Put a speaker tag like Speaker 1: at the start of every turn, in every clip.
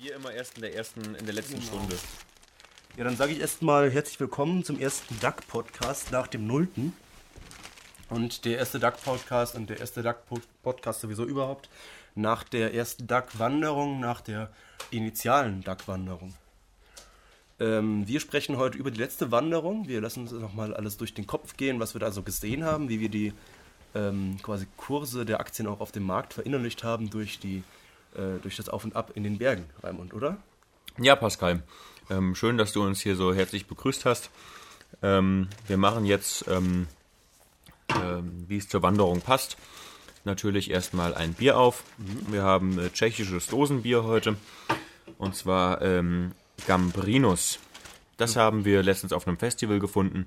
Speaker 1: Bier immer erst in der ersten, in der letzten
Speaker 2: Genau.
Speaker 1: Stunde.
Speaker 2: Ja, dann sage ich erstmal herzlich willkommen zum ersten DAC-Podcast nach dem Nullten. Und der erste DAC-Podcast und der erste DAC-Podcast sowieso überhaupt nach der ersten DAC-Wanderung, nach der initialen DAC-Wanderung. Ähm, wir sprechen heute über die letzte Wanderung. Wir lassen uns nochmal alles durch den Kopf gehen, was wir da so gesehen haben, wie wir die ähm, quasi Kurse der Aktien auch auf dem Markt verinnerlicht haben durch, die, durch das Auf und Ab in den Bergen, Raimund, oder?
Speaker 1: Ja, Pascal. Ähm, schön, dass du uns hier so herzlich begrüßt hast. Ähm, wir machen jetzt, ähm, ähm, wie es zur Wanderung passt, natürlich erstmal ein Bier auf. Wir haben äh, tschechisches Dosenbier heute. Und zwar ähm, Gambrinus. Das haben wir letztens auf einem Festival gefunden.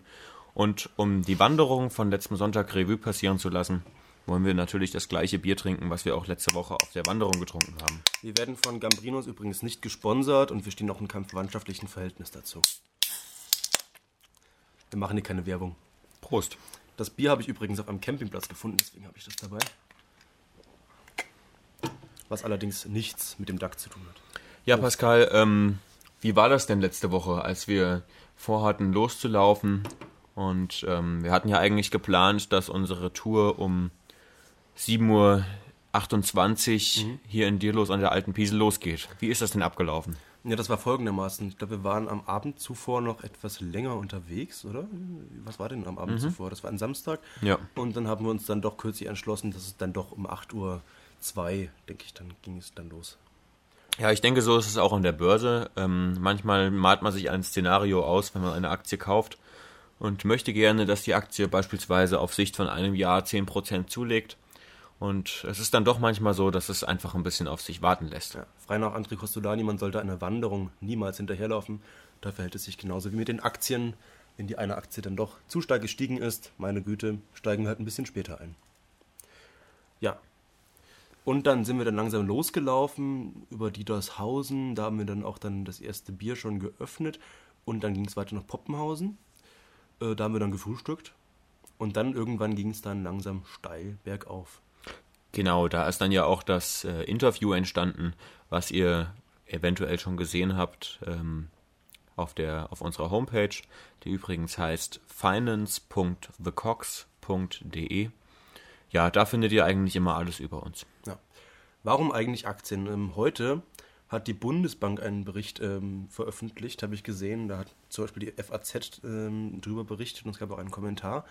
Speaker 1: Und um die Wanderung von letztem Sonntag Revue passieren zu lassen, wollen wir natürlich das gleiche Bier trinken, was wir auch letzte Woche auf der Wanderung getrunken haben.
Speaker 2: Wir werden von Gambrinos übrigens nicht gesponsert und wir stehen auch in keinem verwandtschaftlichen Verhältnis dazu. Wir machen hier keine Werbung.
Speaker 1: Prost.
Speaker 2: Das Bier habe ich übrigens auf einem Campingplatz gefunden, deswegen habe ich das dabei. Was allerdings nichts mit dem DAC zu tun hat.
Speaker 1: Ja, Pascal, ähm, wie war das denn letzte Woche, als wir vorhatten, loszulaufen? Und ähm, wir hatten ja eigentlich geplant, dass unsere Tour um 7.28 Uhr hier in Dirlos an der Alten Piesel losgeht. Wie ist das denn abgelaufen?
Speaker 2: Ja, das war folgendermaßen. Ich glaube, wir waren am Abend zuvor noch etwas länger unterwegs, oder? Was war denn am Abend zuvor? Das war ein Samstag.
Speaker 1: Ja.
Speaker 2: Und dann haben wir uns dann doch kürzlich entschlossen, dass es dann doch um 8 Uhr 2, denke ich, dann ging es dann los.
Speaker 1: Ja, ich denke, so ist es auch an der Börse. Ähm, manchmal malt man sich ein Szenario aus, wenn man eine Aktie kauft und möchte gerne, dass die Aktie beispielsweise auf Sicht von einem Jahr 10% zulegt. Und es ist dann doch manchmal so, dass es einfach ein bisschen auf sich warten lässt.
Speaker 2: Ja, frei nach André Costolani, man sollte einer Wanderung niemals hinterherlaufen. Da verhält es sich genauso wie mit den Aktien. Wenn die eine Aktie dann doch zu stark gestiegen ist, meine Güte, steigen wir halt ein bisschen später ein. Ja. Und dann sind wir dann langsam losgelaufen über Dietershausen. Da haben wir dann auch dann das erste Bier schon geöffnet. Und dann ging es weiter nach Poppenhausen. Äh, da haben wir dann gefrühstückt. Und dann irgendwann ging es dann langsam steil bergauf.
Speaker 1: Genau, da ist dann ja auch das äh, Interview entstanden, was ihr eventuell schon gesehen habt ähm, auf, der, auf unserer Homepage, die übrigens heißt finance.thecox.de. Ja, da findet ihr eigentlich immer alles über uns.
Speaker 2: Ja. Warum eigentlich Aktien? Ähm, heute hat die Bundesbank einen Bericht ähm, veröffentlicht, habe ich gesehen. Da hat zum Beispiel die FAZ ähm, drüber berichtet und es gab auch einen Kommentar,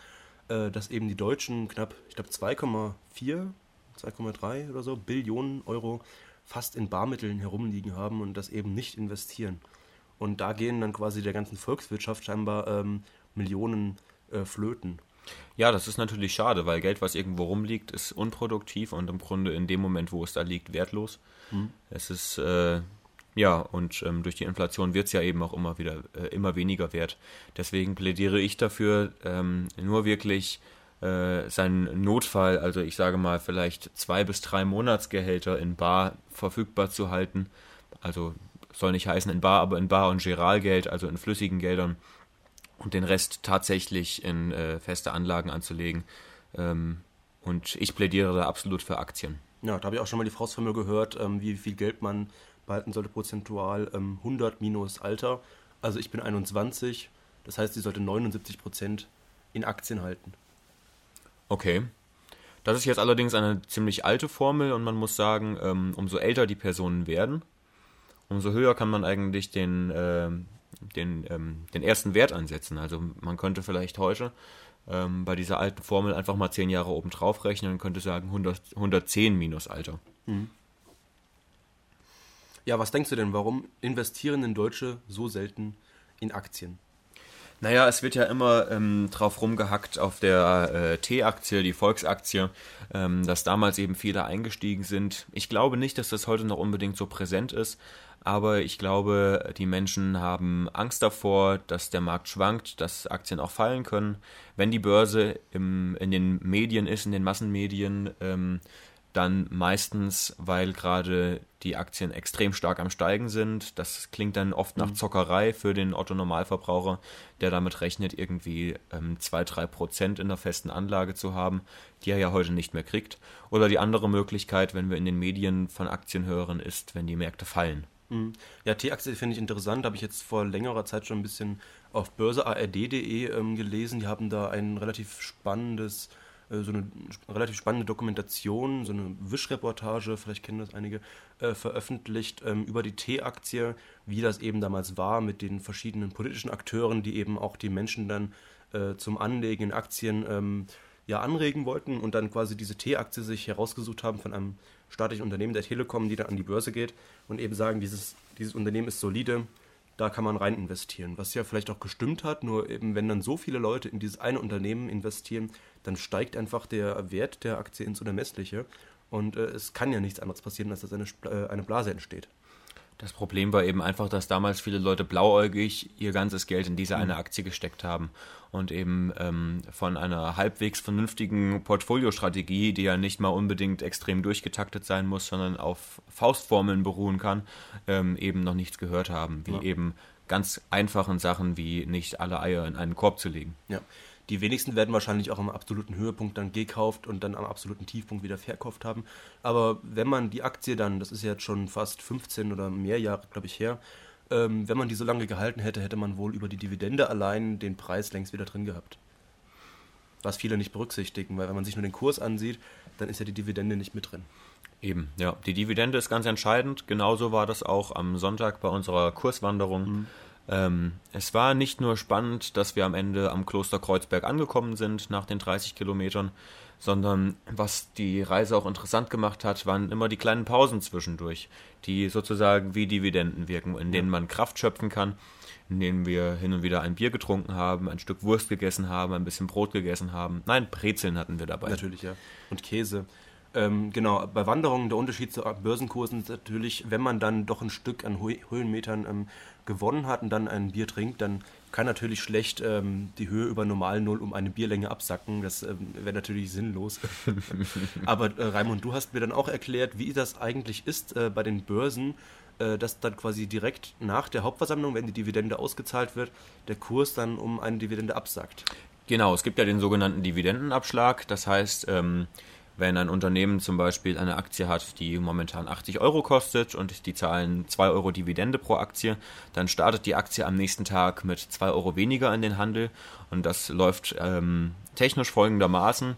Speaker 2: äh, dass eben die Deutschen knapp, ich glaube 2,4, 2,3 oder so Billionen Euro fast in Barmitteln herumliegen haben und das eben nicht investieren. Und da gehen dann quasi der ganzen Volkswirtschaft scheinbar ähm, Millionen äh, flöten.
Speaker 1: Ja, das ist natürlich schade, weil Geld, was irgendwo rumliegt, ist unproduktiv und im Grunde in dem Moment, wo es da liegt, wertlos. Es ist, äh, ja, und ähm, durch die Inflation wird es ja eben auch immer wieder, äh, immer weniger wert. Deswegen plädiere ich dafür, ähm, nur wirklich äh, seinen Notfall, also ich sage mal vielleicht zwei bis drei Monatsgehälter in Bar verfügbar zu halten. Also soll nicht heißen in Bar, aber in Bar und Giralgeld, also in flüssigen Geldern und den Rest tatsächlich in äh, feste Anlagen anzulegen. Ähm, und ich plädiere da absolut für Aktien.
Speaker 2: Ja, da habe ich auch schon mal die Faustformel gehört, ähm, wie viel Geld man behalten sollte prozentual. Ähm, 100 minus Alter. Also ich bin 21, das heißt, sie sollte 79 Prozent in Aktien halten.
Speaker 1: Okay. Das ist jetzt allerdings eine ziemlich alte Formel und man muss sagen, ähm, umso älter die Personen werden, umso höher kann man eigentlich den, ähm, den, ähm, den ersten Wert ansetzen. Also man könnte vielleicht heute bei dieser alten Formel einfach mal 10 Jahre oben drauf rechnen und könnte sagen 100, 110 minus Alter.
Speaker 2: Ja, was denkst du denn, warum investieren denn Deutsche so selten in Aktien?
Speaker 1: Naja, es wird ja immer ähm, drauf rumgehackt auf der äh, T-Aktie, die Volksaktie, ähm, dass damals eben viele eingestiegen sind. Ich glaube nicht, dass das heute noch unbedingt so präsent ist, aber ich glaube, die Menschen haben Angst davor, dass der Markt schwankt, dass Aktien auch fallen können. Wenn die Börse im, in den Medien ist, in den Massenmedien, ähm, dann meistens, weil gerade die Aktien extrem stark am Steigen sind. Das klingt dann oft nach Zockerei für den Otto-Normalverbraucher, der damit rechnet, irgendwie ähm, 2-3 Prozent in der festen Anlage zu haben, die er ja heute nicht mehr kriegt. Oder die andere Möglichkeit, wenn wir in den Medien von Aktien hören, ist, wenn die Märkte fallen.
Speaker 2: Mhm. Ja, T-Aktie finde ich interessant, habe ich jetzt vor längerer Zeit schon ein bisschen auf börseard.de ähm, gelesen. Die haben da ein relativ spannendes so eine relativ spannende Dokumentation, so eine Wischreportage, vielleicht kennen das einige, äh, veröffentlicht ähm, über die T-Aktie, wie das eben damals war mit den verschiedenen politischen Akteuren, die eben auch die Menschen dann äh, zum Anlegen in Aktien ähm, ja anregen wollten und dann quasi diese T-Aktie sich herausgesucht haben von einem staatlichen Unternehmen der Telekom, die dann an die Börse geht und eben sagen, dieses, dieses Unternehmen ist solide, da kann man rein investieren. Was ja vielleicht auch gestimmt hat, nur eben wenn dann so viele Leute in dieses eine Unternehmen investieren, dann steigt einfach der Wert der Aktie ins Unermessliche. Und äh, es kann ja nichts anderes passieren, als dass eine, äh, eine Blase entsteht.
Speaker 1: Das Problem war eben einfach, dass damals viele Leute blauäugig ihr ganzes Geld in diese eine Aktie gesteckt haben und eben ähm, von einer halbwegs vernünftigen Portfoliostrategie, die ja nicht mal unbedingt extrem durchgetaktet sein muss, sondern auf Faustformeln beruhen kann, ähm, eben noch nichts gehört haben, wie ja. eben ganz einfachen Sachen wie nicht alle Eier in einen Korb zu legen.
Speaker 2: Ja. Die wenigsten werden wahrscheinlich auch am absoluten Höhepunkt dann gekauft und dann am absoluten Tiefpunkt wieder verkauft haben. Aber wenn man die Aktie dann, das ist jetzt schon fast 15 oder mehr Jahre, glaube ich, her, ähm, wenn man die so lange gehalten hätte, hätte man wohl über die Dividende allein den Preis längst wieder drin gehabt. Was viele nicht berücksichtigen, weil wenn man sich nur den Kurs ansieht, dann ist ja die Dividende nicht mit drin.
Speaker 1: Eben, ja. Die Dividende ist ganz entscheidend. Genauso war das auch am Sonntag bei unserer Kurswanderung. Mhm. Ähm, es war nicht nur spannend, dass wir am Ende am Kloster Kreuzberg angekommen sind nach den 30 Kilometern, sondern was die Reise auch interessant gemacht hat, waren immer die kleinen Pausen zwischendurch, die sozusagen wie Dividenden wirken, in denen man Kraft schöpfen kann, in denen wir hin und wieder ein Bier getrunken haben, ein Stück Wurst gegessen haben, ein bisschen Brot gegessen haben. Nein, Brezeln hatten wir dabei.
Speaker 2: Natürlich, ja. Und Käse. Ähm, genau, bei Wanderungen der Unterschied zu Börsenkursen ist natürlich, wenn man dann doch ein Stück an Höhenmetern ähm, gewonnen hat und dann ein Bier trinkt, dann kann natürlich schlecht ähm, die Höhe über normal Null um eine Bierlänge absacken. Das ähm, wäre natürlich sinnlos. Aber äh, Raimund, du hast mir dann auch erklärt, wie das eigentlich ist äh, bei den Börsen, äh, dass dann quasi direkt nach der Hauptversammlung, wenn die Dividende ausgezahlt wird, der Kurs dann um eine Dividende absackt.
Speaker 1: Genau, es gibt ja den sogenannten Dividendenabschlag. Das heißt, ähm, wenn ein Unternehmen zum Beispiel eine Aktie hat, die momentan 80 Euro kostet und die zahlen 2 Euro Dividende pro Aktie, dann startet die Aktie am nächsten Tag mit 2 Euro weniger in den Handel und das läuft ähm, technisch folgendermaßen.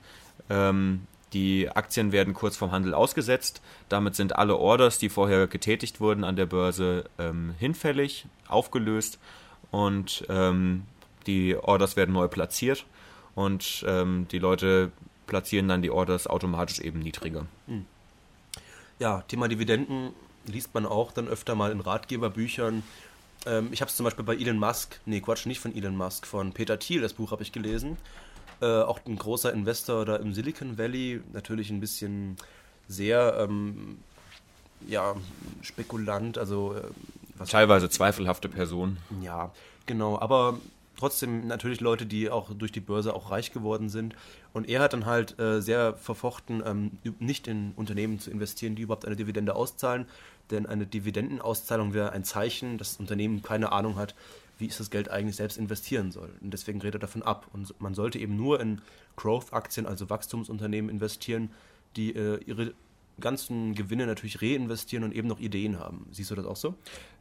Speaker 1: Ähm, die Aktien werden kurz vom Handel ausgesetzt. Damit sind alle Orders, die vorher getätigt wurden an der Börse, ähm, hinfällig, aufgelöst und ähm, die Orders werden neu platziert und ähm, die Leute platzieren dann die Orders automatisch eben niedriger. Hm.
Speaker 2: Ja, Thema Dividenden liest man auch dann öfter mal in Ratgeberbüchern. Ähm, ich habe es zum Beispiel bei Elon Musk, nee, Quatsch, nicht von Elon Musk, von Peter Thiel, das Buch habe ich gelesen. Äh, auch ein großer Investor da im Silicon Valley, natürlich ein bisschen sehr ähm, ja, spekulant, also äh,
Speaker 1: teilweise zweifelhafte Person.
Speaker 2: Ja, genau, aber trotzdem natürlich Leute, die auch durch die Börse auch reich geworden sind. Und er hat dann halt äh, sehr verfochten, ähm, nicht in Unternehmen zu investieren, die überhaupt eine Dividende auszahlen. Denn eine Dividendenauszahlung wäre ein Zeichen, dass das Unternehmen keine Ahnung hat, wie es das Geld eigentlich selbst investieren soll. Und deswegen redet er davon ab. Und man sollte eben nur in Growth-Aktien, also Wachstumsunternehmen investieren, die äh, ihre ganzen Gewinne natürlich reinvestieren und eben noch Ideen haben. Siehst du das auch so?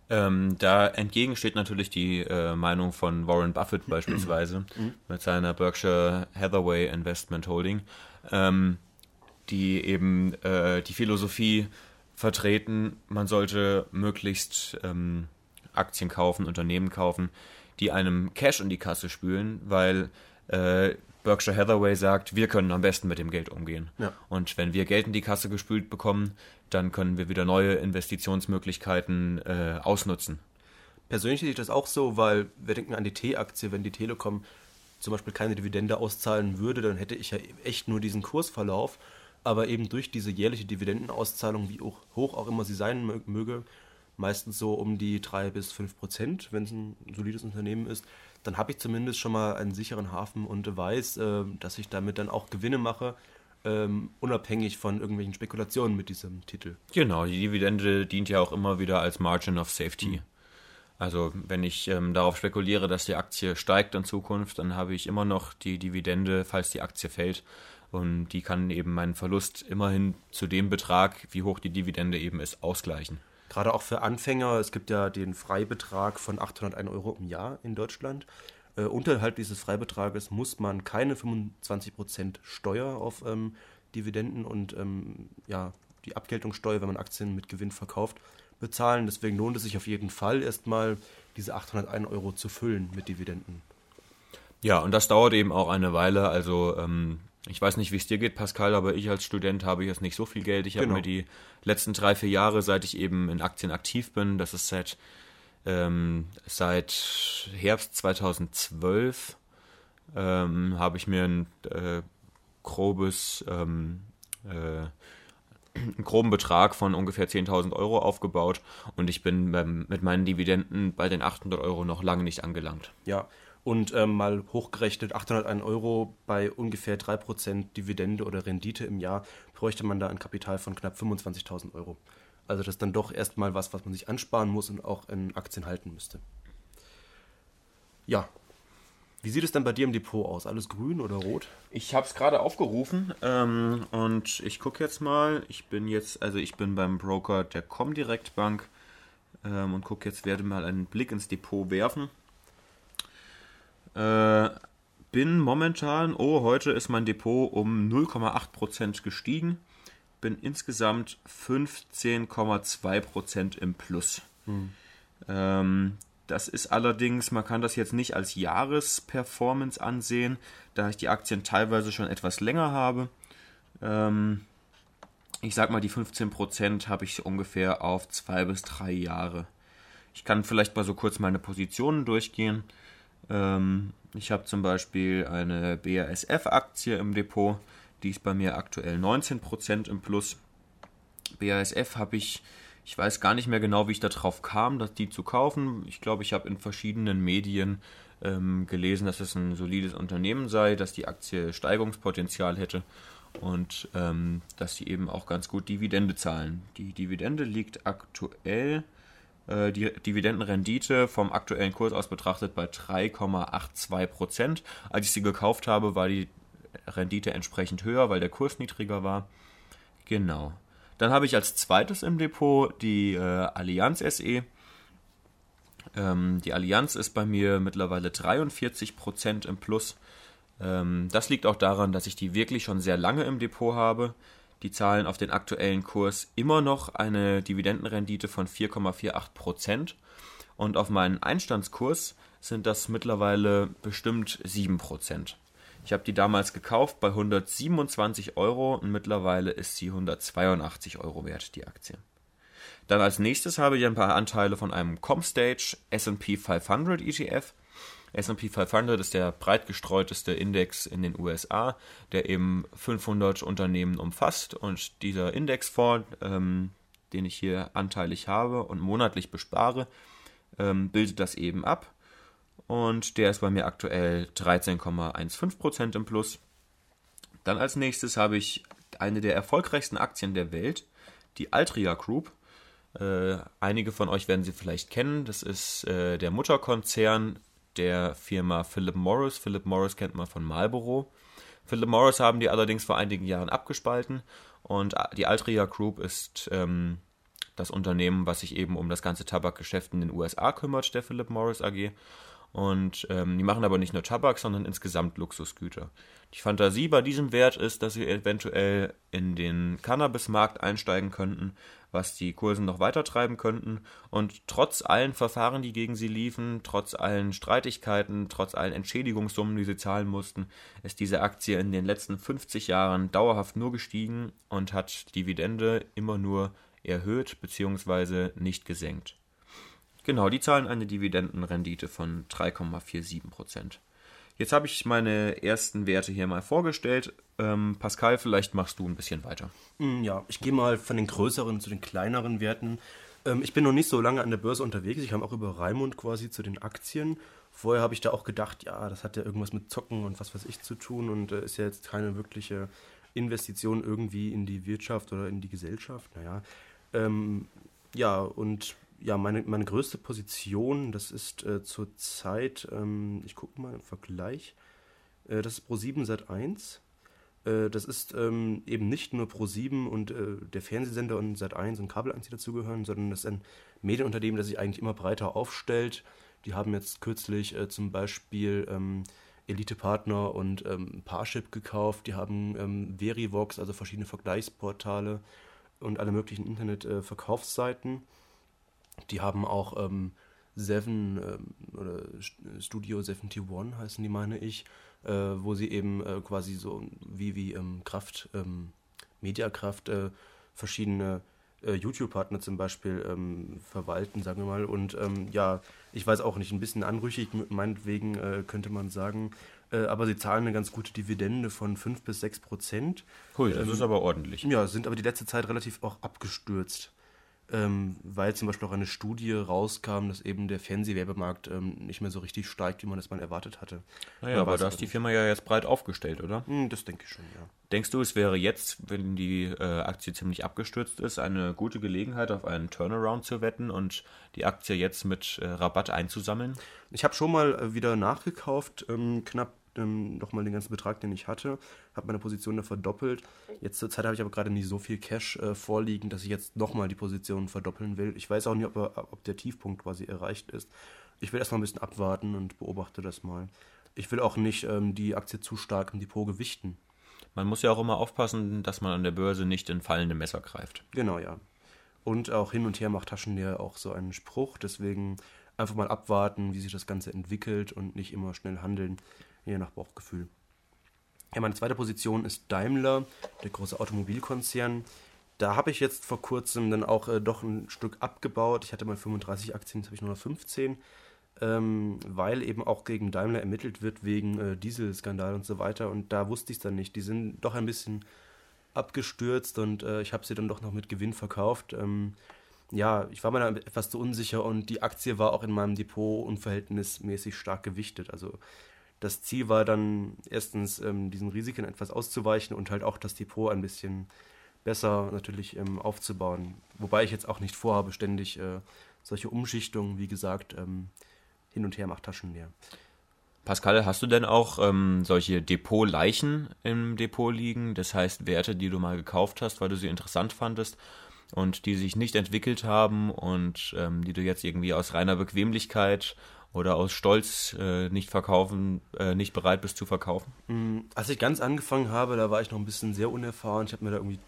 Speaker 1: Ähm, da entgegen steht natürlich die äh, Meinung von Warren Buffett beispielsweise mhm. mit seiner Berkshire Hathaway Investment Holding, ähm, die eben äh, die Philosophie vertreten, man sollte möglichst ähm, Aktien kaufen, Unternehmen kaufen, die einem Cash in die Kasse spülen, weil äh, Berkshire Hathaway sagt, wir können am besten mit dem Geld umgehen. Ja. Und wenn wir Geld in die Kasse gespült bekommen, dann können wir wieder neue Investitionsmöglichkeiten äh, ausnutzen.
Speaker 2: Persönlich sehe ich das auch so, weil wir denken an die T-Aktie, wenn die Telekom zum Beispiel keine Dividende auszahlen würde, dann hätte ich ja echt nur diesen Kursverlauf. Aber eben durch diese jährliche Dividendenauszahlung, wie hoch, hoch auch immer sie sein möge, meistens so um die 3 bis 5 Prozent, wenn es ein solides Unternehmen ist, dann habe ich zumindest schon mal einen sicheren Hafen und weiß, äh, dass ich damit dann auch Gewinne mache, ähm, unabhängig von irgendwelchen Spekulationen mit diesem Titel.
Speaker 1: Genau, die Dividende dient ja auch immer wieder als Margin of Safety. Mhm. Also wenn ich ähm, darauf spekuliere, dass die Aktie steigt in Zukunft, dann habe ich immer noch die Dividende, falls die Aktie fällt. Und die kann eben meinen Verlust immerhin zu dem Betrag, wie hoch die Dividende eben ist, ausgleichen.
Speaker 2: gerade auch für Anfänger, es gibt ja den Freibetrag von 801 Euro im Jahr in Deutschland. Äh, unterhalb dieses Freibetrages muss man keine 25% Steuer auf ähm, Dividenden und ähm, ja, die Abgeltungssteuer, wenn man Aktien mit Gewinn verkauft, bezahlen. Deswegen lohnt es sich auf jeden Fall erstmal, diese 801 Euro zu füllen mit Dividenden.
Speaker 1: Ja, und das dauert eben auch eine Weile. Also ähm, ich weiß nicht, wie es dir geht, Pascal, aber ich als Student habe jetzt nicht so viel Geld. Ich genau. habe mir die letzten drei, vier Jahre, seit ich eben in Aktien aktiv bin, das ist seit, ähm, seit Herbst 2012, ähm, habe ich mir ein äh, grobes, ähm, äh, einen groben Betrag von ungefähr 10.000 Euro aufgebaut und ich bin beim, mit meinen Dividenden bei den 800 Euro noch lange nicht angelangt.
Speaker 2: Ja, und ähm, mal hochgerechnet, 801 Euro bei ungefähr 3% Dividende oder Rendite im Jahr bräuchte man da ein Kapital von knapp 25.000 Euro. Also das ist dann doch erstmal was, was man sich ansparen muss und auch in Aktien halten müsste. Ja. Wie sieht es denn bei dir im Depot aus? Alles grün oder rot?
Speaker 1: Ich habe es gerade aufgerufen ähm, und ich gucke jetzt mal. Ich bin jetzt, also ich bin beim Broker der Comdirect Bank ähm, und gucke jetzt, werde mal einen Blick ins Depot werfen. Äh, bin momentan, oh, heute ist mein Depot um 0,8% gestiegen. Bin insgesamt 15,2% im Plus. Hm. Ähm, das ist allerdings, man kann das jetzt nicht als Jahresperformance ansehen, da ich die Aktien teilweise schon etwas länger habe. Ähm, ich sag mal, die 15% habe ich ungefähr auf zwei bis drei Jahre. Ich kann vielleicht mal so kurz meine Positionen durchgehen. Ähm, ich habe zum Beispiel eine BASF-Aktie im Depot, die ist bei mir aktuell 19% im Plus. BASF habe ich, ich weiß gar nicht mehr genau, wie ich darauf kam, dass die zu kaufen. Ich glaube, ich habe in verschiedenen Medien ähm, gelesen, dass es ein solides Unternehmen sei, dass die Aktie Steigungspotenzial hätte und ähm, dass sie eben auch ganz gut Dividende zahlen. Die Dividende liegt aktuell äh, die Dividendenrendite vom aktuellen Kurs aus betrachtet bei 3,82 Prozent. Als ich sie gekauft habe, war die Rendite entsprechend höher, weil der Kurs niedriger war. Genau. Dann habe ich als zweites im Depot die äh, Allianz SE. Ähm, die Allianz ist bei mir mittlerweile 43 Prozent im Plus. Ähm, das liegt auch daran, dass ich die wirklich schon sehr lange im Depot habe. Die zahlen auf den aktuellen Kurs immer noch eine Dividendenrendite von 4,48 Prozent. Und auf meinen Einstandskurs sind das mittlerweile bestimmt 7 Prozent. Ich habe die damals gekauft bei 127 Euro und mittlerweile ist sie 182 Euro wert, die Aktie. Dann als nächstes habe ich ein paar Anteile von einem Comstage SP 500 ETF. S&P 500 ist der breit gestreuteste Index in den USA, der eben 500 Unternehmen umfasst und dieser Indexfonds, ähm, den ich hier anteilig habe und monatlich bespare, ähm, bildet das eben ab und der ist bei mir aktuell 13,15% im Plus. Dann als nächstes habe ich eine der erfolgreichsten Aktien der Welt, die Altria Group. Äh, einige von euch werden sie vielleicht kennen. Das ist äh, der Mutterkonzern der Firma Philip Morris. Philip Morris kennt man von Marlboro. Philip Morris haben die allerdings vor einigen Jahren abgespalten und die Altria Group ist ähm, das Unternehmen, was sich eben um das ganze Tabakgeschäft in den USA kümmert, der Philip Morris AG. Und ähm, die machen aber nicht nur Tabak, sondern insgesamt Luxusgüter. Die Fantasie bei diesem Wert ist, dass sie eventuell in den Cannabismarkt einsteigen könnten, was die Kursen noch weiter treiben könnten. Und trotz allen Verfahren, die gegen sie liefen, trotz allen Streitigkeiten, trotz allen Entschädigungssummen, die sie zahlen mussten, ist diese Aktie in den letzten 50 Jahren dauerhaft nur gestiegen und hat Dividende immer nur erhöht bzw. nicht gesenkt. Genau, die zahlen eine Dividendenrendite von 3,47 Prozent. Jetzt habe ich meine ersten Werte hier mal vorgestellt. Ähm, Pascal, vielleicht machst du ein bisschen weiter.
Speaker 2: Mm, ja, ich gehe mal von den größeren zu den kleineren Werten. Ähm, ich bin noch nicht so lange an der Börse unterwegs. Ich kam auch über Raimund quasi zu den Aktien. Vorher habe ich da auch gedacht, ja, das hat ja irgendwas mit Zocken und was weiß ich zu tun und äh, ist ja jetzt keine wirkliche Investition irgendwie in die Wirtschaft oder in die Gesellschaft. Naja, ähm, ja, und ja, meine, meine größte Position, das ist äh, zurzeit, ähm, ich gucke mal im Vergleich, äh, das ist Pro7 Sat 1. Äh, das ist ähm, eben nicht nur Pro7 und äh, der Fernsehsender und Sat1 und Kabel 1, die dazugehören, sondern das ist ein Medienunternehmen, das sich eigentlich immer breiter aufstellt. Die haben jetzt kürzlich äh, zum Beispiel ähm, Elite-Partner und ähm, Parship gekauft. Die haben ähm, Verivox, also verschiedene Vergleichsportale und alle möglichen Internet-Verkaufsseiten. Äh, die haben auch ähm, Seven ähm, oder Studio 71 heißen die, meine ich, äh, wo sie eben äh, quasi so wie, wie ähm, Kraft, ähm, Mediakraft, äh, verschiedene äh, YouTube-Partner zum Beispiel ähm, verwalten, sagen wir mal. Und ähm, ja, ich weiß auch nicht, ein bisschen anrüchig, meinetwegen äh, könnte man sagen, äh, aber sie zahlen eine ganz gute Dividende von 5 bis 6 Prozent.
Speaker 1: Cool, das ähm, ist aber ordentlich.
Speaker 2: Ja, sind aber die letzte Zeit relativ auch abgestürzt ähm, weil zum Beispiel auch eine Studie rauskam, dass eben der Fernsehwerbemarkt ähm, nicht mehr so richtig steigt, wie man das mal erwartet hatte.
Speaker 1: Naja, aber da ist die Firma ja jetzt breit aufgestellt, oder?
Speaker 2: Hm, das denke ich schon, ja.
Speaker 1: Denkst du, es wäre jetzt, wenn die äh, Aktie ziemlich abgestürzt ist, eine gute Gelegenheit, auf einen Turnaround zu wetten und die Aktie jetzt mit äh, Rabatt einzusammeln?
Speaker 2: Ich habe schon mal äh, wieder nachgekauft, ähm, knapp ähm, nochmal den ganzen Betrag, den ich hatte, habe meine Position da verdoppelt. Jetzt zur Zeit habe ich aber gerade nicht so viel Cash äh, vorliegen, dass ich jetzt nochmal die Position verdoppeln will. Ich weiß auch nicht, ob, ob der Tiefpunkt quasi erreicht ist. Ich will erstmal ein bisschen abwarten und beobachte das mal. Ich will auch nicht ähm, die Aktie zu stark im Depot gewichten.
Speaker 1: Man muss ja auch immer aufpassen, dass man an der Börse nicht in fallende Messer greift.
Speaker 2: Genau, ja. Und auch hin und her macht Taschenleer auch so einen Spruch. Deswegen einfach mal abwarten, wie sich das Ganze entwickelt und nicht immer schnell handeln je nach Bauchgefühl. Ja, meine zweite Position ist Daimler, der große Automobilkonzern. Da habe ich jetzt vor kurzem dann auch äh, doch ein Stück abgebaut. Ich hatte mal 35 Aktien, jetzt habe ich nur noch 15, ähm, weil eben auch gegen Daimler ermittelt wird wegen äh, Dieselskandal und so weiter. Und da wusste ich es dann nicht. Die sind doch ein bisschen abgestürzt und äh, ich habe sie dann doch noch mit Gewinn verkauft. Ähm, ja, ich war mir da etwas zu unsicher und die Aktie war auch in meinem Depot unverhältnismäßig stark gewichtet. Also das Ziel war dann erstens, ähm, diesen Risiken etwas auszuweichen und halt auch das Depot ein bisschen besser natürlich ähm, aufzubauen. Wobei ich jetzt auch nicht vorhabe, ständig äh, solche Umschichtungen, wie gesagt, ähm, hin und her macht Taschen leer.
Speaker 1: Pascal, hast du denn auch ähm, solche Depotleichen im Depot liegen? Das heißt Werte, die du mal gekauft hast, weil du sie interessant fandest und die sich nicht entwickelt haben und ähm, die du jetzt irgendwie aus reiner Bequemlichkeit oder aus Stolz äh, nicht verkaufen, äh, nicht bereit bist zu verkaufen?
Speaker 2: Mm, als ich ganz angefangen habe, da war ich noch ein bisschen sehr unerfahren. Ich habe mir da irgendwie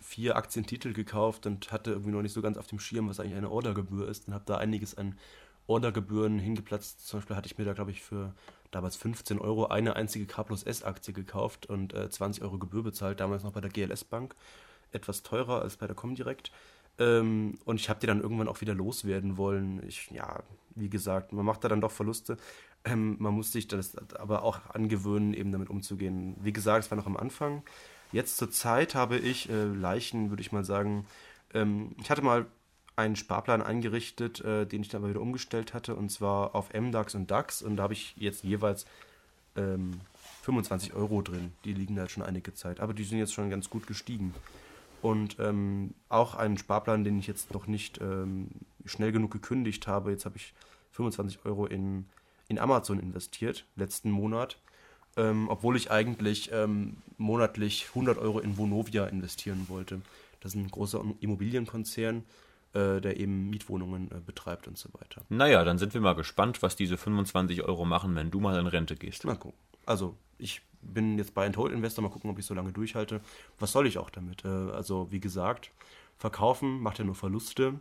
Speaker 2: vier Aktientitel gekauft und hatte irgendwie noch nicht so ganz auf dem Schirm, was eigentlich eine Ordergebühr ist und habe da einiges an Ordergebühren hingeplatzt. Zum Beispiel hatte ich mir da, glaube ich, für damals 15 Euro eine einzige K plus S Aktie gekauft und äh, 20 Euro Gebühr bezahlt, damals noch bei der GLS Bank. Etwas teurer als bei der Comdirect. Ähm, und ich habe die dann irgendwann auch wieder loswerden wollen. Ich, ja, wie gesagt, man macht da dann doch Verluste. Ähm, man muss sich das aber auch angewöhnen, eben damit umzugehen. Wie gesagt, es war noch am Anfang. Jetzt zur Zeit habe ich äh, Leichen, würde ich mal sagen. Ähm, ich hatte mal einen Sparplan eingerichtet, äh, den ich dann aber wieder umgestellt hatte, und zwar auf MDAX und DAX. Und da habe ich jetzt jeweils ähm, 25 Euro drin. Die liegen da schon einige Zeit. Aber die sind jetzt schon ganz gut gestiegen. Und ähm, auch einen Sparplan, den ich jetzt noch nicht ähm, schnell genug gekündigt habe. Jetzt habe ich 25 Euro in, in Amazon investiert, letzten Monat. Ähm, obwohl ich eigentlich ähm, monatlich 100 Euro in Vonovia investieren wollte. Das ist ein großer Immobilienkonzern, äh, der eben Mietwohnungen äh, betreibt und so weiter.
Speaker 1: Naja, dann sind wir mal gespannt, was diese 25 Euro machen, wenn du mal in Rente gehst.
Speaker 2: Na guck. Also, ich bin jetzt bei Told Investor, mal gucken, ob ich so lange durchhalte. Was soll ich auch damit? Äh, also, wie gesagt, verkaufen macht ja nur Verluste,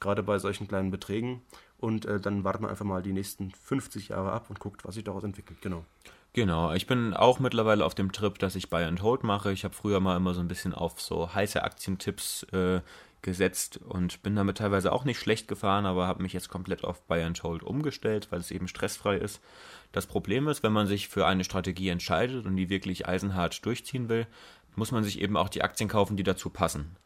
Speaker 2: gerade bei solchen kleinen Beträgen. Und äh, dann wartet man einfach mal die nächsten 50 Jahre ab und guckt, was sich daraus entwickelt. Genau.
Speaker 1: Genau, ich bin auch mittlerweile auf dem Trip, dass ich Buy and Hold mache. Ich habe früher mal immer so ein bisschen auf so heiße Aktientipps äh, gesetzt und bin damit teilweise auch nicht schlecht gefahren, aber habe mich jetzt komplett auf Buy and Hold umgestellt, weil es eben stressfrei ist. Das Problem ist, wenn man sich für eine Strategie entscheidet und die wirklich eisenhart durchziehen will, muss man sich eben auch die Aktien kaufen, die dazu passen.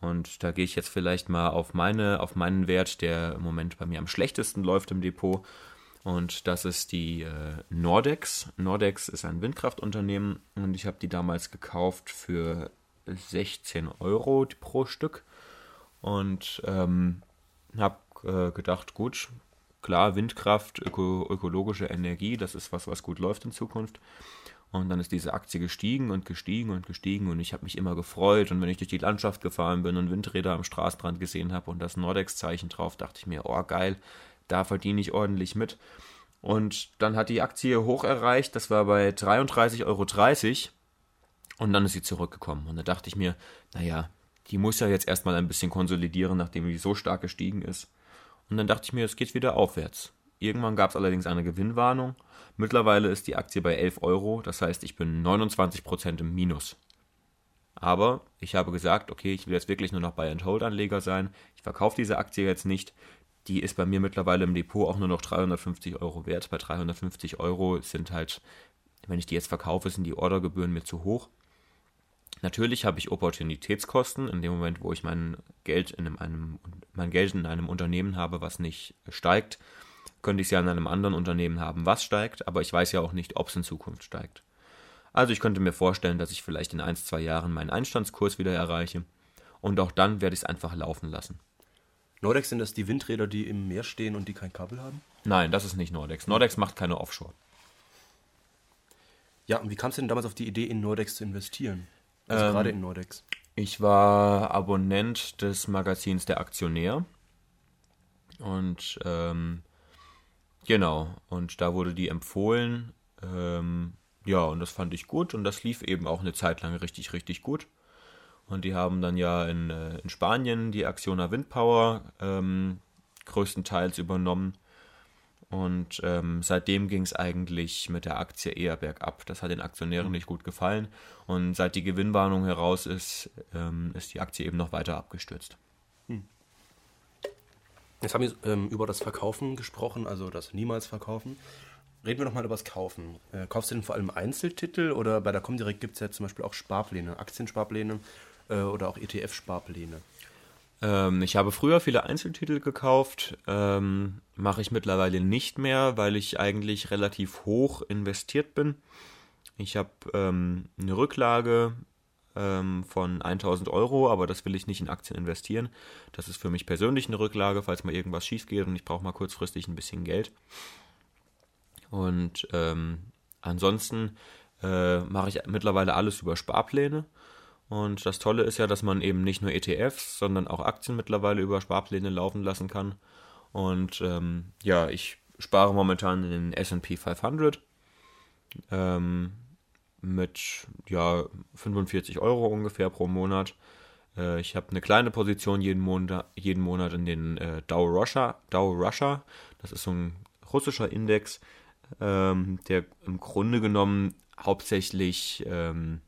Speaker 1: Und da gehe ich jetzt vielleicht mal auf meine, auf meinen Wert, der im Moment bei mir am schlechtesten läuft im Depot. Und das ist die äh, Nordex. Nordex ist ein Windkraftunternehmen und ich habe die damals gekauft für 16 Euro pro Stück und ähm, habe äh, gedacht, gut, klar, Windkraft, öko ökologische Energie, das ist was, was gut läuft in Zukunft. Und dann ist diese Aktie gestiegen und gestiegen und gestiegen und ich habe mich immer gefreut. Und wenn ich durch die Landschaft gefahren bin und Windräder am Straßenrand gesehen habe und das Nordex-Zeichen drauf, dachte ich mir, oh geil, da verdiene ich ordentlich mit. Und dann hat die Aktie hoch erreicht, das war bei 33,30 Euro. Und dann ist sie zurückgekommen. Und da dachte ich mir, naja, die muss ja jetzt erstmal ein bisschen konsolidieren, nachdem die so stark gestiegen ist. Und dann dachte ich mir, es geht wieder aufwärts. Irgendwann gab es allerdings eine Gewinnwarnung. Mittlerweile ist die Aktie bei 11 Euro, das heißt, ich bin 29% im Minus. Aber ich habe gesagt, okay, ich will jetzt wirklich nur noch Buy-and-Hold-Anleger sein. Ich verkaufe diese Aktie jetzt nicht. Die ist bei mir mittlerweile im Depot auch nur noch 350 Euro wert. Bei 350 Euro sind halt, wenn ich die jetzt verkaufe, sind die Ordergebühren mir zu hoch. Natürlich habe ich Opportunitätskosten in dem Moment, wo ich mein Geld in einem, mein Geld in einem Unternehmen habe, was nicht steigt könnte ich es ja in einem anderen Unternehmen haben, was steigt, aber ich weiß ja auch nicht, ob es in Zukunft steigt. Also ich könnte mir vorstellen, dass ich vielleicht in ein, zwei Jahren meinen Einstandskurs wieder erreiche und auch dann werde ich es einfach laufen lassen.
Speaker 2: Nordex sind das die Windräder, die im Meer stehen und die kein Kabel haben?
Speaker 1: Nein, das ist nicht Nordex. Nordex macht keine Offshore.
Speaker 2: Ja, und wie kamst du denn damals auf die Idee, in Nordex zu investieren? Also ähm, gerade in Nordex.
Speaker 1: Ich war Abonnent des Magazins Der Aktionär und ähm, Genau, und da wurde die empfohlen. Ähm, ja, und das fand ich gut und das lief eben auch eine Zeit lang richtig, richtig gut. Und die haben dann ja in, äh, in Spanien die Acciona Windpower ähm, größtenteils übernommen. Und ähm, seitdem ging es eigentlich mit der Aktie eher bergab. Das hat den Aktionären nicht gut gefallen. Und seit die Gewinnwarnung heraus ist, ähm, ist die Aktie eben noch weiter abgestürzt. Hm.
Speaker 2: Jetzt haben wir ähm, über das Verkaufen gesprochen, also das Niemals Verkaufen. Reden wir nochmal über das Kaufen. Äh, kaufst du denn vor allem Einzeltitel oder bei der Comdirect gibt es ja zum Beispiel auch Sparpläne, Aktiensparpläne äh, oder auch ETF-Sparpläne?
Speaker 1: Ähm, ich habe früher viele Einzeltitel gekauft, ähm, mache ich mittlerweile nicht mehr, weil ich eigentlich relativ hoch investiert bin. Ich habe ähm, eine Rücklage ähm, von 1000 Euro, aber das will ich nicht in Aktien investieren. Das ist für mich persönlich eine Rücklage, falls mal irgendwas schief geht und ich brauche mal kurzfristig ein bisschen Geld. Und ähm, ansonsten äh, mache ich mittlerweile alles über Sparpläne. Und das Tolle ist ja, dass man eben nicht nur ETFs, sondern auch Aktien mittlerweile über Sparpläne laufen lassen kann. Und ähm, ja, ich spare momentan in den SP 500. Ähm, mit ja 45 Euro ungefähr pro Monat. Äh, ich habe eine kleine Position jeden Monat, jeden Monat in den äh, Dow Russia, Dow Russia. Das ist so ein russischer Index, ähm, der im Grunde genommen hauptsächlich ähm,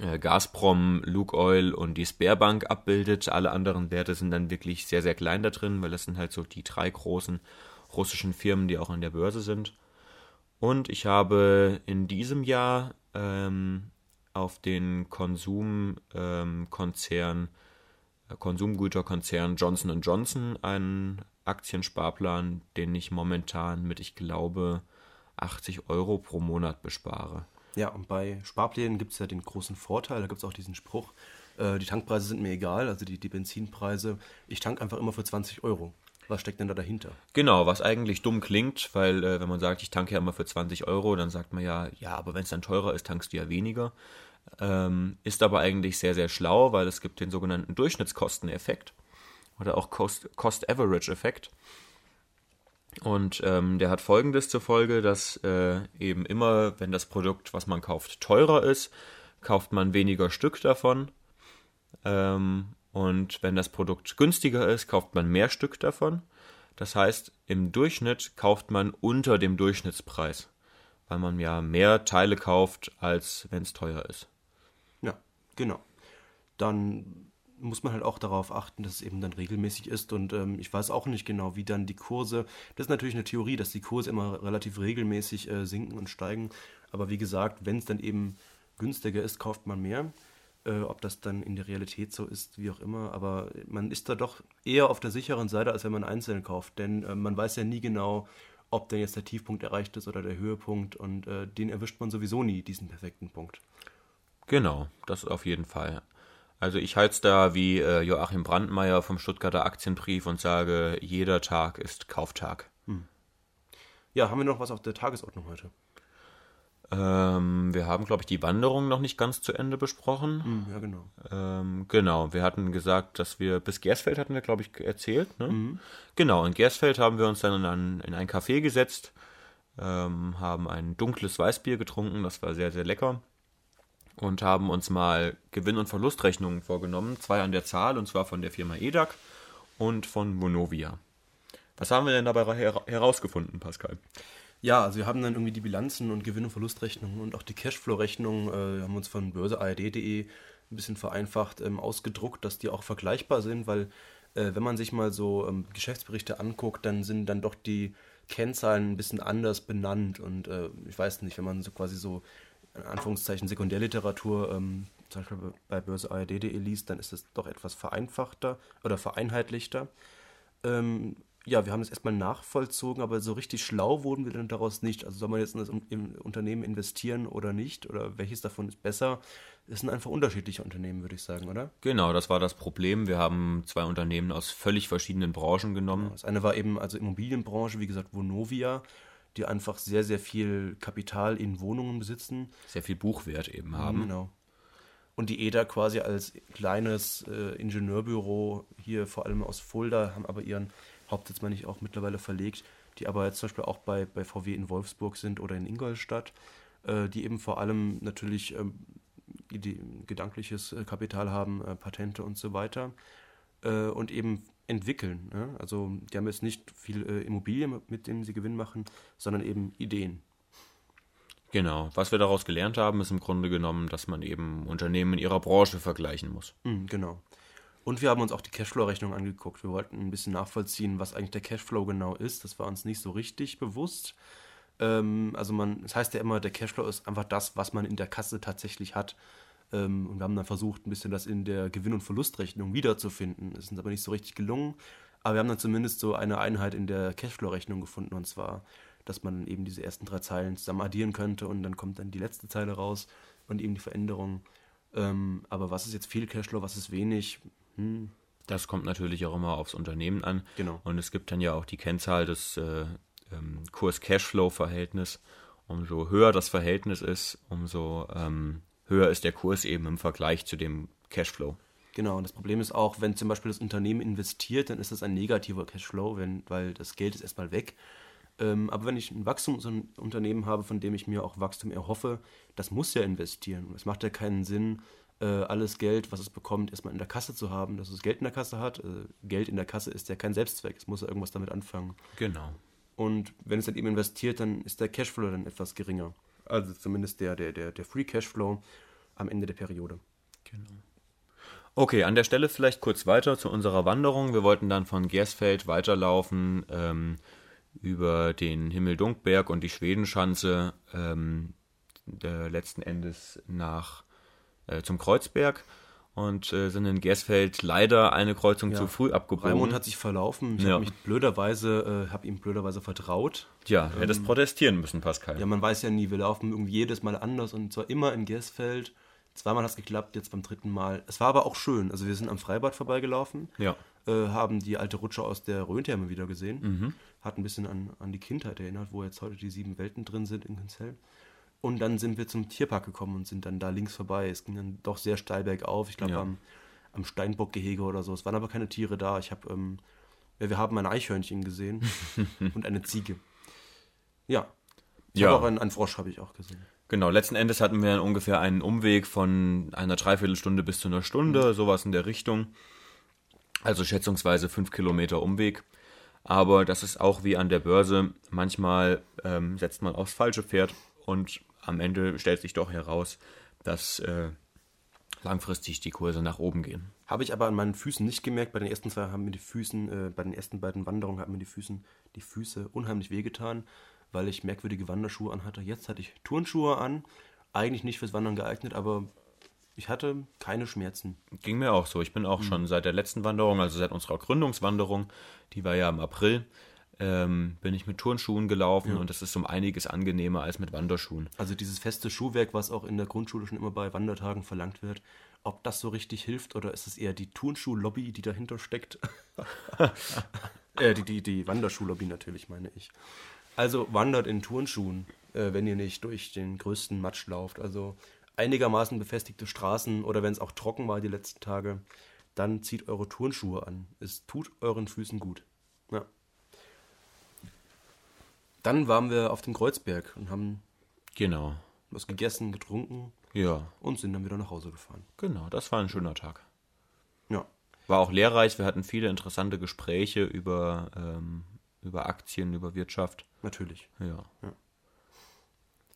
Speaker 1: äh, Gazprom, Lukoil und die Sperrbank abbildet. Alle anderen Werte sind dann wirklich sehr, sehr klein da drin, weil das sind halt so die drei großen russischen Firmen, die auch an der Börse sind. Und ich habe in diesem Jahr ähm, auf den Konsumkonzern, ähm, äh, Konsumgüterkonzern Johnson Johnson einen Aktiensparplan, den ich momentan mit, ich glaube, 80 Euro pro Monat bespare.
Speaker 2: Ja, und bei Sparplänen gibt es ja den großen Vorteil, da gibt es auch diesen Spruch, äh, die Tankpreise sind mir egal, also die, die Benzinpreise, ich tank einfach immer für 20 Euro. Was steckt denn da dahinter?
Speaker 1: Genau, was eigentlich dumm klingt, weil äh, wenn man sagt, ich tanke ja immer für 20 Euro, dann sagt man ja, ja, aber wenn es dann teurer ist, tankst du ja weniger. Ähm, ist aber eigentlich sehr, sehr schlau, weil es gibt den sogenannten Durchschnittskosteneffekt oder auch Cost-Average-Effekt. Und ähm, der hat folgendes zur Folge, dass äh, eben immer, wenn das Produkt, was man kauft, teurer ist, kauft man weniger Stück davon. Ähm, und wenn das Produkt günstiger ist, kauft man mehr Stück davon. Das heißt, im Durchschnitt kauft man unter dem Durchschnittspreis, weil man ja mehr Teile kauft, als wenn es teuer ist.
Speaker 2: Ja, genau. Dann muss man halt auch darauf achten, dass es eben dann regelmäßig ist. Und ähm, ich weiß auch nicht genau, wie dann die Kurse. Das ist natürlich eine Theorie, dass die Kurse immer relativ regelmäßig äh, sinken und steigen. Aber wie gesagt, wenn es dann eben günstiger ist, kauft man mehr. Äh, ob das dann in der Realität so ist, wie auch immer. Aber man ist da doch eher auf der sicheren Seite, als wenn man einzeln kauft. Denn äh, man weiß ja nie genau, ob denn jetzt der Tiefpunkt erreicht ist oder der Höhepunkt. Und äh, den erwischt man sowieso nie, diesen perfekten Punkt.
Speaker 1: Genau, das auf jeden Fall. Also ich halte es da wie äh, Joachim Brandmeier vom Stuttgarter Aktienbrief und sage, jeder Tag ist Kauftag. Hm.
Speaker 2: Ja, haben wir noch was auf der Tagesordnung heute?
Speaker 1: Ähm, wir haben, glaube ich, die Wanderung noch nicht ganz zu Ende besprochen.
Speaker 2: Hm, ja, genau.
Speaker 1: Ähm, genau, wir hatten gesagt, dass wir bis Gersfeld hatten wir, glaube ich, erzählt. Ne? Genau, in Gersfeld haben wir uns dann in ein, in ein Café gesetzt, ähm, haben ein dunkles Weißbier getrunken, das war sehr, sehr lecker. Und haben uns mal Gewinn- und Verlustrechnungen vorgenommen, zwei an der Zahl, und zwar von der Firma EDAC und von Vonovia. Was haben wir denn dabei her herausgefunden, Pascal?
Speaker 2: Ja, also wir haben dann irgendwie die Bilanzen und Gewinn- und Verlustrechnungen und auch die Cashflow-Rechnungen, äh, haben uns von börseard.de ein bisschen vereinfacht ähm, ausgedruckt, dass die auch vergleichbar sind, weil äh, wenn man sich mal so ähm, Geschäftsberichte anguckt, dann sind dann doch die Kennzahlen ein bisschen anders benannt und äh, ich weiß nicht, wenn man so quasi so in Anführungszeichen Sekundärliteratur ähm, zum Beispiel bei börseard.de liest, dann ist es doch etwas vereinfachter oder vereinheitlichter. Ähm, ja, wir haben das erstmal nachvollzogen, aber so richtig schlau wurden wir dann daraus nicht. Also soll man jetzt in das Unternehmen investieren oder nicht? Oder welches davon ist besser? Es sind einfach unterschiedliche Unternehmen, würde ich sagen, oder?
Speaker 1: Genau, das war das Problem. Wir haben zwei Unternehmen aus völlig verschiedenen Branchen genommen.
Speaker 2: Das eine war eben also Immobilienbranche, wie gesagt, Vonovia, die einfach sehr, sehr viel Kapital in Wohnungen besitzen.
Speaker 1: Sehr viel Buchwert eben haben.
Speaker 2: Genau. Und die EDA quasi als kleines äh, Ingenieurbüro hier vor allem aus Fulda, haben aber ihren Hauptsitz, meine ich, auch mittlerweile verlegt, die aber jetzt zum Beispiel auch bei, bei VW in Wolfsburg sind oder in Ingolstadt, äh, die eben vor allem natürlich ähm, Ide gedankliches äh, Kapital haben, äh, Patente und so weiter äh, und eben entwickeln. Ne? Also die haben jetzt nicht viel äh, Immobilien, mit denen sie Gewinn machen, sondern eben Ideen.
Speaker 1: Genau. Was wir daraus gelernt haben, ist im Grunde genommen, dass man eben Unternehmen in ihrer Branche vergleichen muss.
Speaker 2: Mhm, genau. Und wir haben uns auch die Cashflow-Rechnung angeguckt. Wir wollten ein bisschen nachvollziehen, was eigentlich der Cashflow genau ist. Das war uns nicht so richtig bewusst. Ähm, also man, das heißt ja immer, der Cashflow ist einfach das, was man in der Kasse tatsächlich hat. Ähm, und wir haben dann versucht, ein bisschen das in der Gewinn- und Verlustrechnung wiederzufinden. Das ist uns aber nicht so richtig gelungen. Aber wir haben dann zumindest so eine Einheit in der Cashflow-Rechnung gefunden. Und zwar, dass man eben diese ersten drei Zeilen zusammen addieren könnte und dann kommt dann die letzte Zeile raus und eben die Veränderung. Ähm, aber was ist jetzt viel Cashflow, was ist wenig? Hm,
Speaker 1: Das kommt natürlich auch immer aufs Unternehmen an.
Speaker 2: Genau.
Speaker 1: Und es gibt dann ja auch die Kennzahl des äh, ähm, Kurs-Cashflow-Verhältnis. Umso höher das Verhältnis ist, umso ähm, höher ist der Kurs eben im Vergleich zu dem Cashflow.
Speaker 2: Genau, und das Problem ist auch, wenn zum Beispiel das Unternehmen investiert, dann ist das ein negativer Cashflow, wenn, weil das Geld ist erstmal weg. Ähm, aber wenn ich ein Wachstumsunternehmen habe, von dem ich mir auch Wachstum erhoffe, das muss ja investieren. Es macht ja keinen Sinn, äh, alles Geld, was es bekommt, erstmal in der Kasse zu haben, dass es Geld in der Kasse hat. Äh, Geld in der Kasse ist ja kein Selbstzweck, es muss ja irgendwas damit anfangen.
Speaker 1: Genau.
Speaker 2: Und wenn es dann eben investiert, dann ist der Cashflow dann etwas geringer. Also zumindest der, der, der, der Free Cashflow am Ende der Periode.
Speaker 1: Okay, an der Stelle vielleicht kurz weiter zu unserer Wanderung. Wir wollten dann von Gersfeld weiterlaufen ähm, über den Himmeldunkberg und die Schwedenschanze ähm, äh, letzten Endes nach äh, zum Kreuzberg und äh, sind in Gersfeld leider eine Kreuzung
Speaker 2: Ja.
Speaker 1: zu früh abgebogen.
Speaker 2: Raimund hat sich verlaufen. Ich
Speaker 1: Ja.
Speaker 2: habe mich blöderweise, äh, habe ihm blöderweise vertraut.
Speaker 1: ja, hättest protestieren müssen, Pascal.
Speaker 2: Ja, man weiß ja nie, wir laufen irgendwie jedes Mal anders und zwar immer in Gersfeld. Zweimal hat es geklappt, jetzt beim dritten Mal. Es war aber auch schön. Also wir sind am Freibad vorbeigelaufen,
Speaker 1: Ja.
Speaker 2: äh, haben die alte Rutsche aus der Rhöntherme wieder gesehen,
Speaker 1: Mhm.
Speaker 2: hat ein bisschen an, an die Kindheit erinnert, wo jetzt heute die sieben Welten drin sind in Künzell. Und dann sind wir zum Tierpark gekommen und sind dann da links vorbei. Es ging dann doch sehr steil bergauf. Ich glaube
Speaker 1: Ja.
Speaker 2: am, am Steinbockgehege oder so. Es waren aber keine Tiere da. Ich habe, ähm, ja, wir haben ein Eichhörnchen gesehen und eine Ziege. Ja. Ich
Speaker 1: Ja.
Speaker 2: auch einen, einen Frosch habe ich auch gesehen.
Speaker 1: Genau, letzten Endes hatten wir ungefähr einen Umweg von einer Dreiviertelstunde bis zu einer Stunde, sowas in der Richtung. Also schätzungsweise fünf Kilometer Umweg. Aber das ist auch wie an der Börse. Manchmal ähm, setzt man aufs falsche Pferd und am Ende stellt sich doch heraus, dass äh, langfristig die Kurse nach oben gehen.
Speaker 2: Habe ich aber an meinen Füßen nicht gemerkt. Bei den ersten zwei haben mir die Füßen, äh, bei den ersten beiden Wanderungen haben mir die Füßen, die Füße unheimlich wehgetan, weil ich merkwürdige Wanderschuhe anhatte. Jetzt hatte ich Turnschuhe an, eigentlich nicht fürs Wandern geeignet, aber ich hatte keine Schmerzen.
Speaker 1: Ging mir auch so. Ich bin auch schon seit der letzten Wanderung, also seit unserer Gründungswanderung, die war ja im April, ähm, bin ich mit Turnschuhen gelaufen und das ist um einiges angenehmer als mit Wanderschuhen.
Speaker 2: Also dieses feste Schuhwerk, was auch in der Grundschule schon immer bei Wandertagen verlangt wird, ob das so richtig hilft oder ist es eher die Turnschuhlobby, die dahinter steckt? äh, die, die, die Wanderschuhlobby natürlich, meine ich. Also wandert in Turnschuhen. äh, wenn ihr nicht durch den größten Matsch lauft. Also einigermaßen befestigte Straßen oder wenn es auch trocken war die letzten Tage, dann zieht eure Turnschuhe an. Es tut euren Füßen gut. Ja. Dann waren wir auf dem Kreuzberg und haben
Speaker 1: Genau.
Speaker 2: was gegessen, getrunken
Speaker 1: Ja,
Speaker 2: und sind dann wieder nach Hause gefahren.
Speaker 1: genau. Das war ein schöner Tag.
Speaker 2: Ja.
Speaker 1: War auch lehrreich. Wir hatten viele interessante Gespräche über, ähm, über Aktien, über Wirtschaft.
Speaker 2: Natürlich.
Speaker 1: Ja.
Speaker 2: Ja.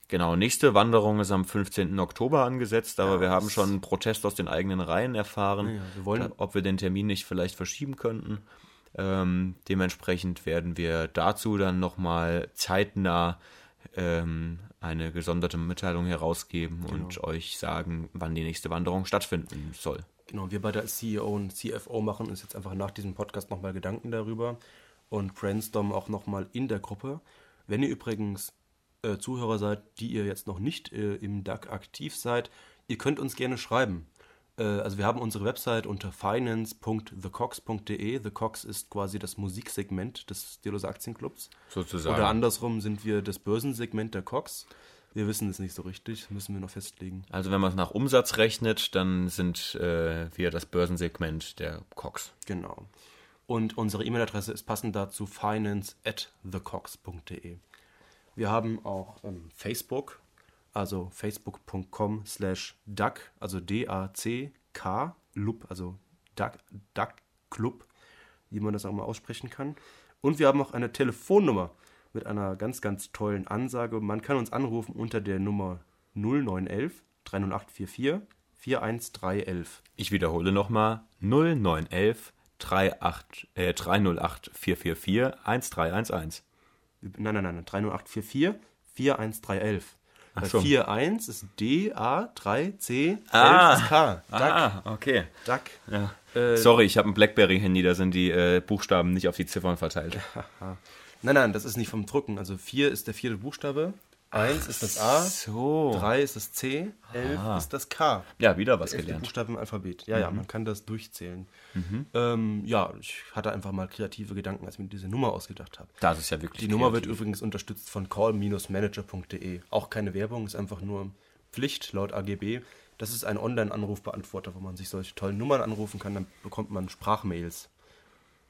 Speaker 1: Genau, nächste Wanderung ist am 15. Oktober angesetzt, aber
Speaker 2: Ja,
Speaker 1: wir haben schon einen Protest aus den eigenen Reihen erfahren,
Speaker 2: Ja, wir wollen-
Speaker 1: ob wir den Termin nicht vielleicht verschieben könnten. Ähm, dementsprechend werden wir dazu dann nochmal zeitnah ähm, eine gesonderte Mitteilung herausgeben und
Speaker 2: Genau.
Speaker 1: euch sagen, wann die nächste Wanderung stattfinden soll.
Speaker 2: Genau, wir beide als CEO und CFO machen uns jetzt einfach nach diesem Podcast nochmal Gedanken darüber und brainstormen auch nochmal in der Gruppe. Wenn ihr übrigens äh, Zuhörer seid, die ihr jetzt noch nicht äh, im DAC aktiv seid, ihr könnt uns gerne schreiben. Äh, also wir haben unsere Website unter finance.thecox.de. The Cox ist quasi das Musiksegment des Steelers Aktienclubs.
Speaker 1: Sozusagen.
Speaker 2: Oder andersrum sind wir das Börsensegment der Cox. Wir wissen es nicht so richtig, müssen wir noch festlegen.
Speaker 1: Also wenn man es nach Umsatz rechnet, dann sind äh, wir das Börsensegment der Cox.
Speaker 2: Genau. Und unsere E-Mail-Adresse ist passend dazu finance at thecox.de. Wir haben auch ähm, Facebook, also facebook.com slash duck, also D-A-C-K, Club, also duck, duck Club, wie man das auch mal aussprechen kann. Und wir haben auch eine Telefonnummer mit einer ganz, ganz tollen Ansage. Man kann uns anrufen unter der Nummer 0911 30844 41311.
Speaker 1: Ich wiederhole nochmal 0911 38, äh, 308 444 1311.
Speaker 2: Nein, nein, nein, 30844 41311.
Speaker 1: Ach so.
Speaker 2: 41 ist D, A, 3, C, 11
Speaker 1: Ah.
Speaker 2: ist K. Duck,
Speaker 1: Ah, okay.
Speaker 2: Duck.
Speaker 1: Ja.
Speaker 2: Äh,
Speaker 1: Sorry, ich habe ein Blackberry-Handy, da sind die äh, Buchstaben nicht auf die Ziffern verteilt.
Speaker 2: Nein, nein, das ist nicht vom Drucken. Also 4 ist der vierte Buchstabe, 1 ist das A,
Speaker 1: So.
Speaker 2: 3 ist das C, 11 ist das K.
Speaker 1: Ja, wieder was
Speaker 2: Elfte
Speaker 1: gelernt.
Speaker 2: Buchstaben im Alphabet. Ja,
Speaker 1: Mhm.
Speaker 2: ja, man kann das durchzählen. Ähm, ja, ich hatte einfach mal kreative Gedanken, als ich mir diese Nummer ausgedacht habe.
Speaker 1: Das ist ja wirklich
Speaker 2: Die Nummer wird
Speaker 1: kreativ.
Speaker 2: übrigens unterstützt von call-manager.de. Auch keine Werbung, ist einfach nur Pflicht laut AGB. Das ist ein Online-Anrufbeantworter, wo man sich solche tollen Nummern anrufen kann, dann bekommt man Sprachmails.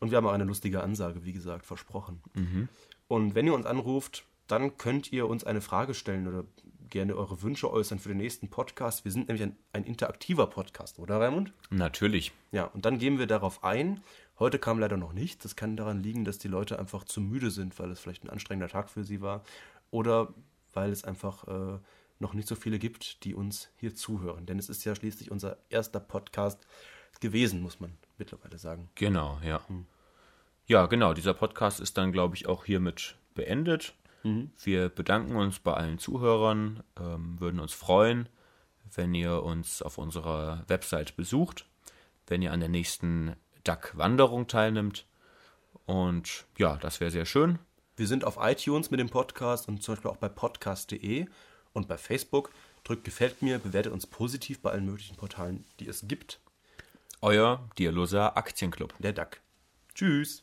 Speaker 2: Und wir haben auch eine lustige Ansage, wie gesagt, versprochen. Und wenn ihr uns anruft, dann könnt ihr uns eine Frage stellen oder gerne eure Wünsche äußern für den nächsten Podcast. Wir sind nämlich ein, ein interaktiver Podcast, oder Raimund?
Speaker 1: Natürlich.
Speaker 2: Ja, und dann gehen wir darauf ein. Heute kam leider noch nichts. Das kann daran liegen, dass die Leute einfach zu müde sind, weil es vielleicht ein anstrengender Tag für sie war. Oder weil es einfach äh, noch nicht so viele gibt, die uns hier zuhören. Denn es ist ja schließlich unser erster Podcast gewesen, muss man mittlerweile sagen.
Speaker 1: Genau, ja. Ja, genau. Dieser Podcast ist dann, glaube ich, auch hiermit beendet. Wir bedanken uns bei allen Zuhörern, ähm, würden uns freuen, wenn ihr uns auf unserer Website besucht, wenn ihr an der nächsten DAC-Wanderung teilnimmt. Und ja, das wäre sehr schön.
Speaker 2: Wir sind auf iTunes mit dem Podcast und zum Beispiel auch bei podcast.de und bei Facebook. Drückt gefällt mir, bewertet uns positiv bei allen möglichen Portalen, die es gibt.
Speaker 1: Euer Dialoser Aktienclub.
Speaker 2: Der DAC. Tschüss.